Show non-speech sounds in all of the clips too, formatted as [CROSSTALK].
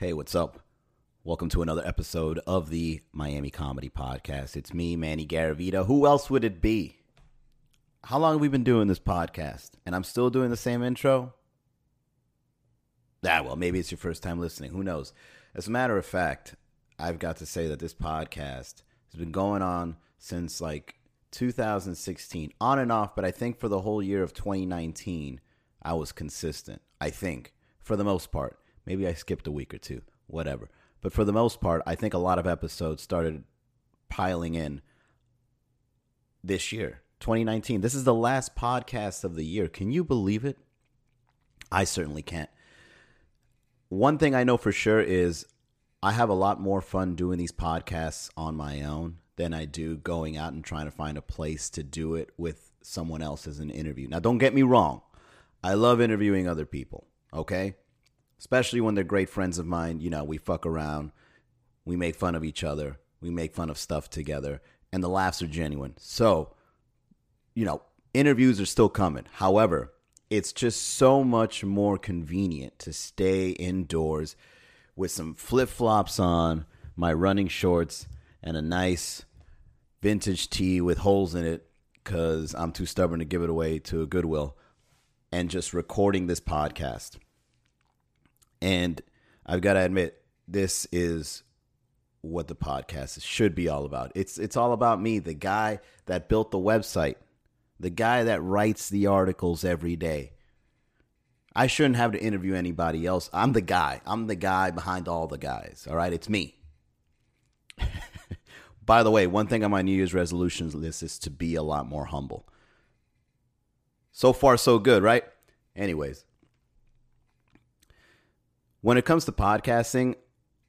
Hey, what's up? Welcome to another episode of the Miami Comedy Podcast. It's me, Manny Garavita. Who else would it be? How long have we been doing this podcast? And I'm still doing the same intro? Ah, well, maybe it's your first time listening. Who knows? As a matter of fact, I've got to say that this podcast has been going on since like 2016, on and off, but I think for the whole year of 2019, I was consistent. I think, for the most part. Maybe I skipped a week or two, whatever. But for the most part, I think a lot of episodes started piling in this year, 2019. This is the last podcast of the year. Can you believe it? I certainly can't. One thing I know for sure is I have a lot more fun doing these podcasts on my own than I do going out and trying to find a place to do it with someone else as an interview. Now, don't get me wrong. I love interviewing other people, okay? Especially when they're great friends of mine. You know, we fuck around, we make fun of each other, we make fun of stuff together, and the laughs are genuine. So, you know, interviews are still coming. However, it's just so much more convenient to stay indoors with some flip flops on, my running shorts, and a nice vintage tee with holes in it because I'm too stubborn to give it away to a Goodwill, and just recording this podcast. And I've got to admit, this is what the podcast should be all about. It's it's all about me, the guy that built the website, the guy that writes the articles every day. I shouldn't have to interview anybody else. I'm the guy. I'm the guy behind all the guys. All right, it's me. [LAUGHS] By the way, one thing on my New Year's resolutions list is to be a lot more humble. So far, so good, right? Anyways, when it comes to podcasting,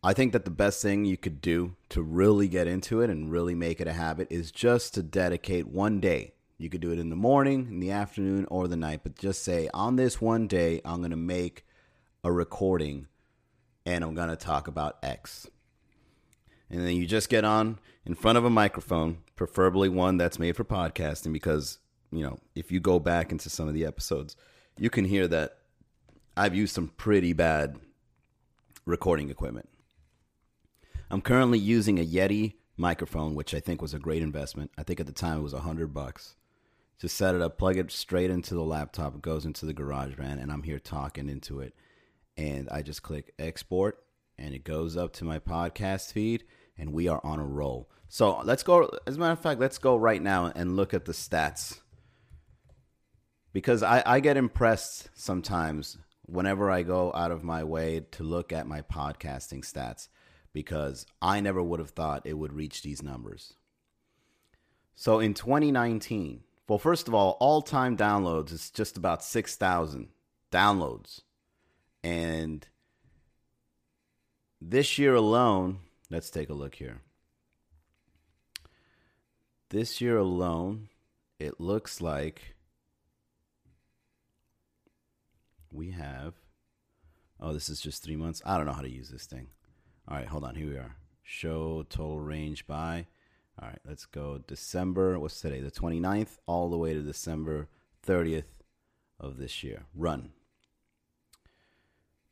I think that the best thing you could do to really get into it and really make it a habit is just to dedicate one day. You could do it in the morning, in the afternoon, or the night, but just say, on this one day, I'm going to make a recording and I'm going to talk about X. And then you just get on in front of a microphone, preferably one that's made for podcasting, because, you know, if you go back into some of the episodes, you can hear that I've used some pretty bad recording equipment. I'm currently using a Yeti microphone, which I think was a great investment. I think at the time it was a hundred bucks. Just set it up, plug it straight into the laptop, it goes into the GarageBand, and I'm here talking into it. And I just click export, and it goes up to my podcast feed, and we are on a roll. So let's go. As a matter of fact, let's go right now and look at the stats. Because I, I get impressed sometimes whenever I go out of my way to look at my podcasting stats because I never would have thought it would reach these numbers. So in 2019, well, first of all, all time downloads is just about 6,000 downloads. And this year alone, let's take a look here. This year alone, it looks like we have. Oh, this is just three months. I don't know how to use this thing. All right, hold on. Here we are. Show total range by. All right, let's go December. What's today? The 29th, all the way to December 30th of this year. Run.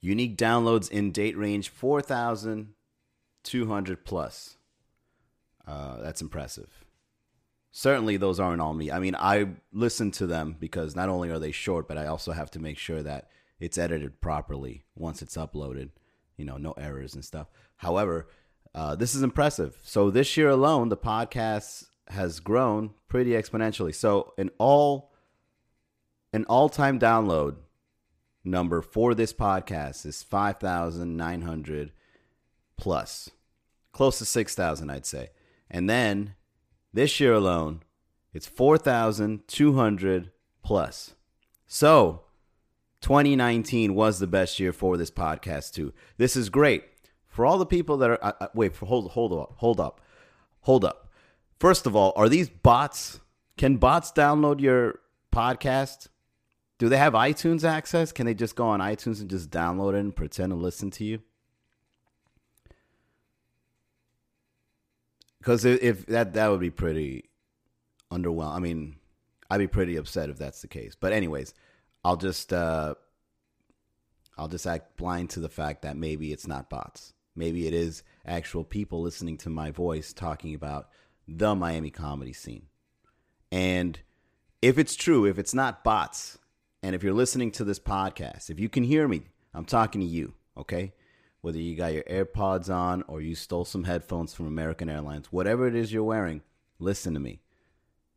Unique downloads in date range 4,200 plus. Uh, that's impressive. Certainly, those aren't all me. I mean, I listen to them because not only are they short, but I also have to make sure that it's edited properly once it's uploaded. You know, no errors and stuff. However, uh, this is impressive. So this year alone, the podcast has grown pretty exponentially. So an all an all time download number for this podcast is five thousand nine hundred plus, close to six thousand, I'd say. And then this year alone, it's 4,200 plus. So, 2019 was the best year for this podcast too. This is great for all the people that are. Uh, uh, wait, for hold hold up, hold up, hold up. First of all, are these bots? Can bots download your podcast? Do they have iTunes access? Can they just go on iTunes and just download it and pretend to listen to you? Because if that that would be pretty underwhelming. I mean, I'd be pretty upset if that's the case. But anyways, I'll just uh, I'll just act blind to the fact that maybe it's not bots. Maybe it is actual people listening to my voice talking about the Miami comedy scene. And if it's true, if it's not bots, and if you're listening to this podcast, if you can hear me, I'm talking to you, okay? Whether you got your AirPods on or you stole some headphones from American Airlines, whatever it is you're wearing, listen to me.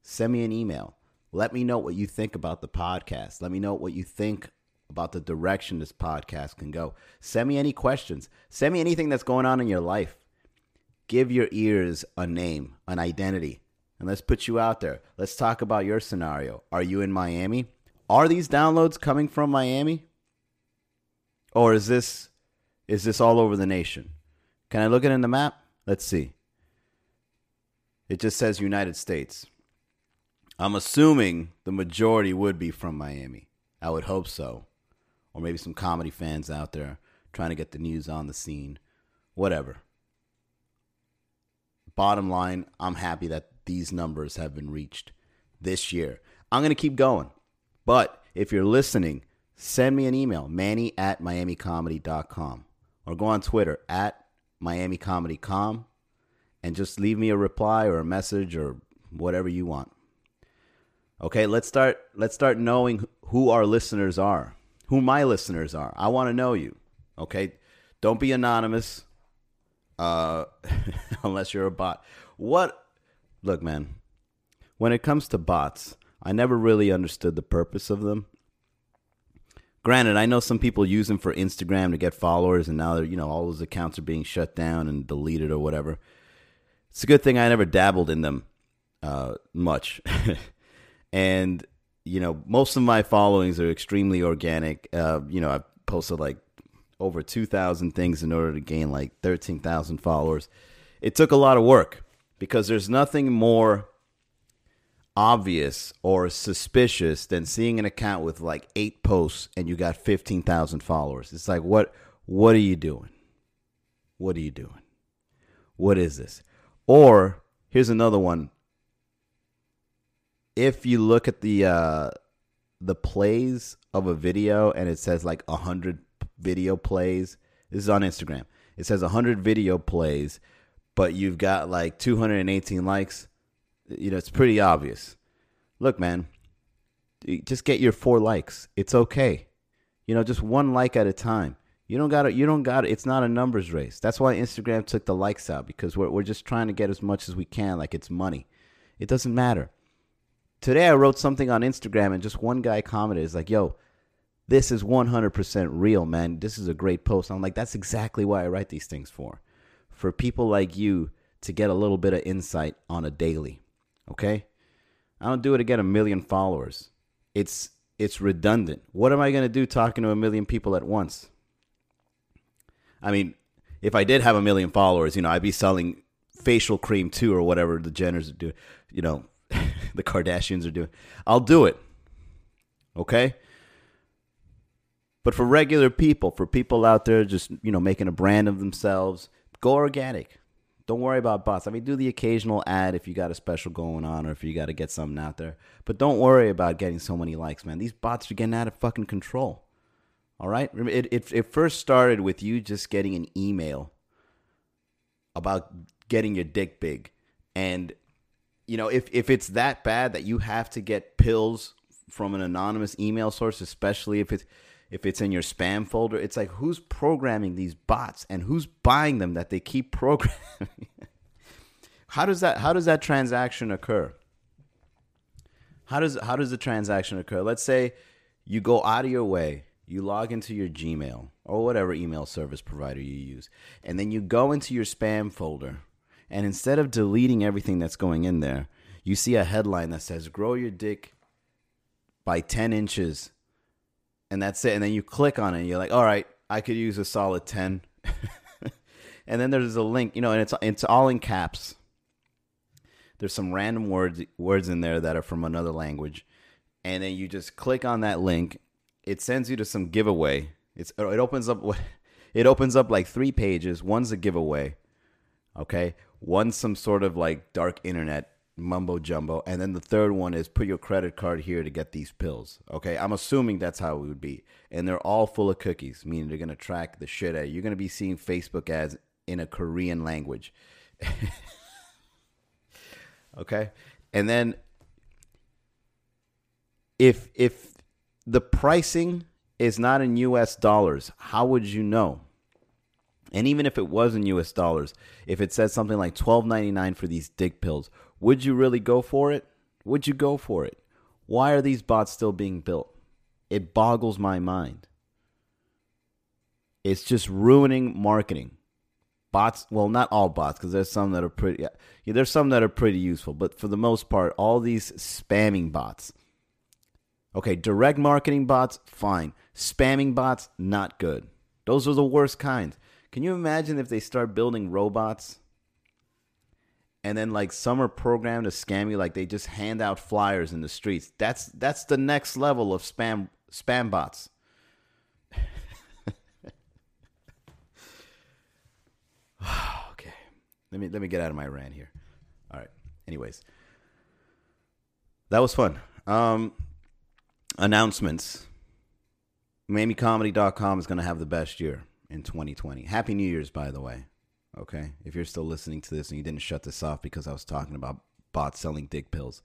Send me an email. Let me know what you think about the podcast. Let me know what you think about the direction this podcast can go. Send me any questions. Send me anything that's going on in your life. Give your ears a name, an identity, and let's put you out there. Let's talk about your scenario. Are you in Miami? Are these downloads coming from Miami? Or is this is this all over the nation? Can I look it in the map? Let's see. It just says United States. I'm assuming the majority would be from Miami. I would hope so. Or maybe some comedy fans out there trying to get the news on the scene. Whatever. Bottom line, I'm happy that these numbers have been reached this year. I'm going to keep going. But if you're listening, send me an email, manny at miamicomedy.com, or go on Twitter at miamicomedycom, and just leave me a reply or a message or whatever you want. Okay, let's start let's start knowing who our listeners are. Who my listeners are. I want to know you. Okay? Don't be anonymous. Uh [LAUGHS] unless you're a bot. What look, man. When it comes to bots, I never really understood the purpose of them. Granted, I know some people use them for Instagram to get followers, and now they're, you know, all those accounts are being shut down and deleted or whatever. It's a good thing I never dabbled in them uh, much. [LAUGHS] and you know most of my followings are extremely organic uh, you know i've posted like over 2000 things in order to gain like 13000 followers it took a lot of work because there's nothing more obvious or suspicious than seeing an account with like eight posts and you got 15000 followers. It's like what what are you doing? What are you doing? What is this? Or here's another one. If you look at the uh, the plays of a video and it says like a hundred video plays, this is on Instagram. It says a hundred video plays, but you've got like 218 likes. You know, it's pretty obvious. Look, man, just get your four likes. It's okay. You know, just one like at a time. You don't got to. You don't got it. It's not a numbers race. That's why Instagram took the likes out because we're we're just trying to get as much as we can. Like it's money. It doesn't matter today I wrote something on Instagram and just one guy commented, "Is like, yo, this is 100% real, man. This is a great post." I'm like, that's exactly why I write these things for, for people like you to get a little bit of insight on a daily. Okay, I don't do it to get a million followers. It's it's redundant. What am I gonna do talking to a million people at once? I mean, if I did have a million followers, you know, I'd be selling facial cream too, or whatever the Jenners do. You know, [LAUGHS] the Kardashians are doing. I'll do it. Okay? But for regular people, for people out there just, you know, making a brand of themselves, go organic. Don't worry about bots. I mean, do the occasional ad if you got a special going on or if you got to get something out there. But don't worry about getting so many likes, man. These bots are getting out of fucking control. All right? It, it, it first started with you just getting an email about getting your dick big. And you know, if if it's that bad that you have to get pills from an anonymous email source, especially if it's if it's in your spam folder, it's like who's programming these bots and who's buying them that they keep programming. [LAUGHS] how does that how does that transaction occur? How does how does the transaction occur? Let's say you go out of your way, you log into your Gmail or whatever email service provider you use, and then you go into your spam folder and instead of deleting everything that's going in there, you see a headline that says grow your dick by 10 inches. And that's it. And then you click on it you're like, all right, I could use a solid 10. [LAUGHS] and then there's a link, you know, and it's it's all in caps. There's some random words words in there that are from another language. And then you just click on that link. It sends you to some giveaway. It's it opens up what it opens up like three pages. One's a giveaway. Okay. One's some sort of like dark internet mumbo jumbo. And then the third one is put your credit card here to get these pills. Okay, I'm assuming that's how it would be. And they're all full of cookies, meaning they're gonna track the shit out. You're gonna be seeing Facebook ads in a Korean language. [LAUGHS] okay, and then if if the pricing is not in US dollars, how would you know? And even if it was in US dollars, if it says something like $12.99 for these dick pills, would you really go for it? Would you go for it? Why are these bots still being built? It boggles my mind. It's just ruining marketing. Bots, well, not all bots, because there's some that are pretty. Yeah, there's some that are pretty useful, but for the most part, all these spamming bots. Okay, direct marketing bots, fine. Spamming bots, not good. Those are the worst kinds. Can you imagine if they start building robots and then like some are programmed to scam you like they just hand out flyers in the streets. That's that's the next level of spam spam bots. [SIGHS] okay. Let me let me get out of my rant here. All right. Anyways. That was fun. Um announcements. MiamiComedy.com is going to have the best year in 2020. Happy New Year's, by the way. Okay, if you're still listening to this and you didn't shut this off because I was talking about bots selling dick pills,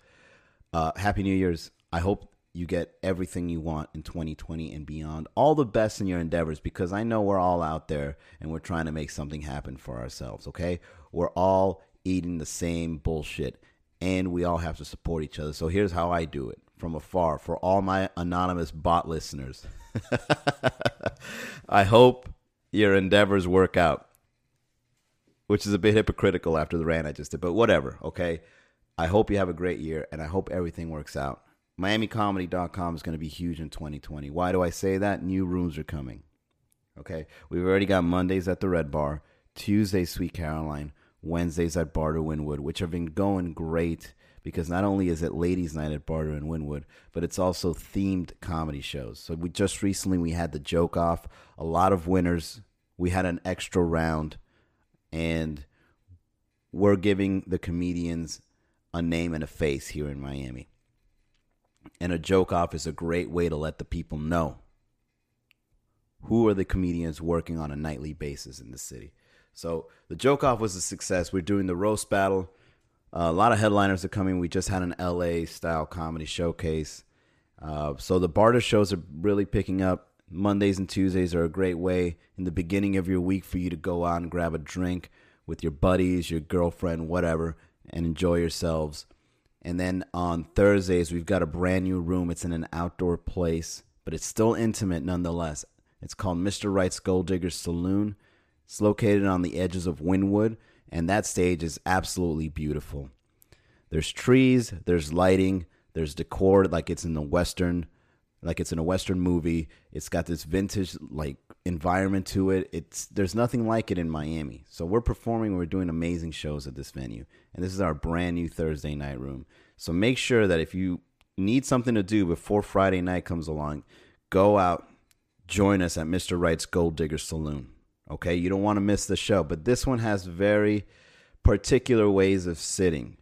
uh, Happy New Year's. I hope you get everything you want in 2020 and beyond. All the best in your endeavors because I know we're all out there and we're trying to make something happen for ourselves. Okay, we're all eating the same bullshit and we all have to support each other. So here's how I do it from afar for all my anonymous bot listeners. [LAUGHS] I hope your endeavors work out, which is a bit hypocritical after the rant I just did, but whatever, okay? I hope you have a great year and I hope everything works out. MiamiComedy.com is going to be huge in 2020. Why do I say that? New rooms are coming. Okay? We've already got Mondays at the Red Bar, Tuesdays, Sweet Caroline, Wednesdays at Barter Wynwood, which have been going great because not only is it ladies night at barter and Wynwood, but it's also themed comedy shows so we just recently we had the joke off a lot of winners we had an extra round and we're giving the comedians a name and a face here in miami and a joke off is a great way to let the people know who are the comedians working on a nightly basis in the city so the joke off was a success we're doing the roast battle uh, a lot of headliners are coming. We just had an LA style comedy showcase. Uh, so the barter shows are really picking up. Mondays and Tuesdays are a great way in the beginning of your week for you to go out and grab a drink with your buddies, your girlfriend, whatever, and enjoy yourselves. And then on Thursdays, we've got a brand new room. It's in an outdoor place, but it's still intimate nonetheless. It's called Mr. Wright's Gold Digger Saloon. It's located on the edges of Wynwood and that stage is absolutely beautiful. There's trees, there's lighting, there's decor like it's in the western like it's in a western movie. It's got this vintage like environment to it. It's there's nothing like it in Miami. So we're performing, we're doing amazing shows at this venue. And this is our brand new Thursday night room. So make sure that if you need something to do before Friday night comes along, go out, join us at Mr. Wright's Gold Digger Saloon. Okay, you don't want to miss the show, but this one has very particular ways of sitting.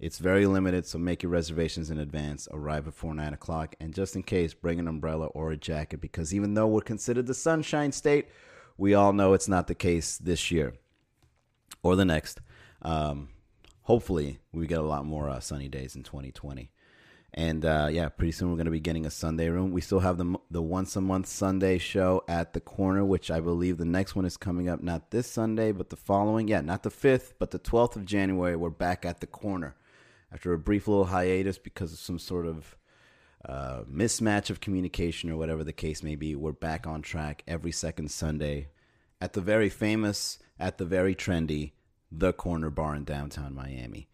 It's very limited, so make your reservations in advance. Arrive before 9 o'clock, and just in case, bring an umbrella or a jacket because even though we're considered the sunshine state, we all know it's not the case this year or the next. Um, hopefully, we get a lot more uh, sunny days in 2020. And uh, yeah, pretty soon we're going to be getting a Sunday room. We still have the the once a month Sunday show at the corner, which I believe the next one is coming up not this Sunday, but the following. Yeah, not the fifth, but the twelfth of January. We're back at the corner after a brief little hiatus because of some sort of uh, mismatch of communication or whatever the case may be. We're back on track every second Sunday at the very famous, at the very trendy, the Corner Bar in downtown Miami.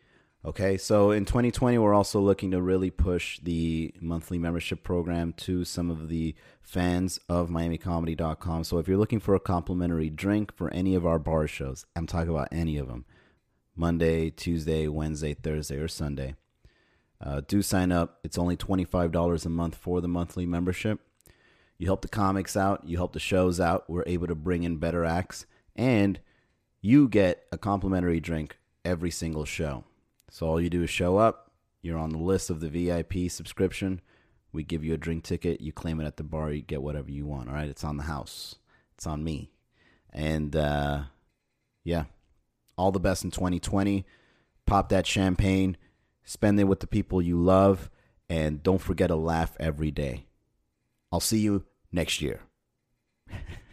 Okay, so in 2020, we're also looking to really push the monthly membership program to some of the fans of MiamiComedy.com. So if you're looking for a complimentary drink for any of our bar shows, I'm talking about any of them Monday, Tuesday, Wednesday, Thursday, or Sunday uh, do sign up. It's only $25 a month for the monthly membership. You help the comics out, you help the shows out. We're able to bring in better acts, and you get a complimentary drink every single show. So all you do is show up. You're on the list of the VIP subscription. We give you a drink ticket. You claim it at the bar. You get whatever you want. All right. It's on the house. It's on me. And uh, yeah, all the best in 2020. Pop that champagne, spend it with the people you love, and don't forget to laugh every day. I'll see you next year. [LAUGHS]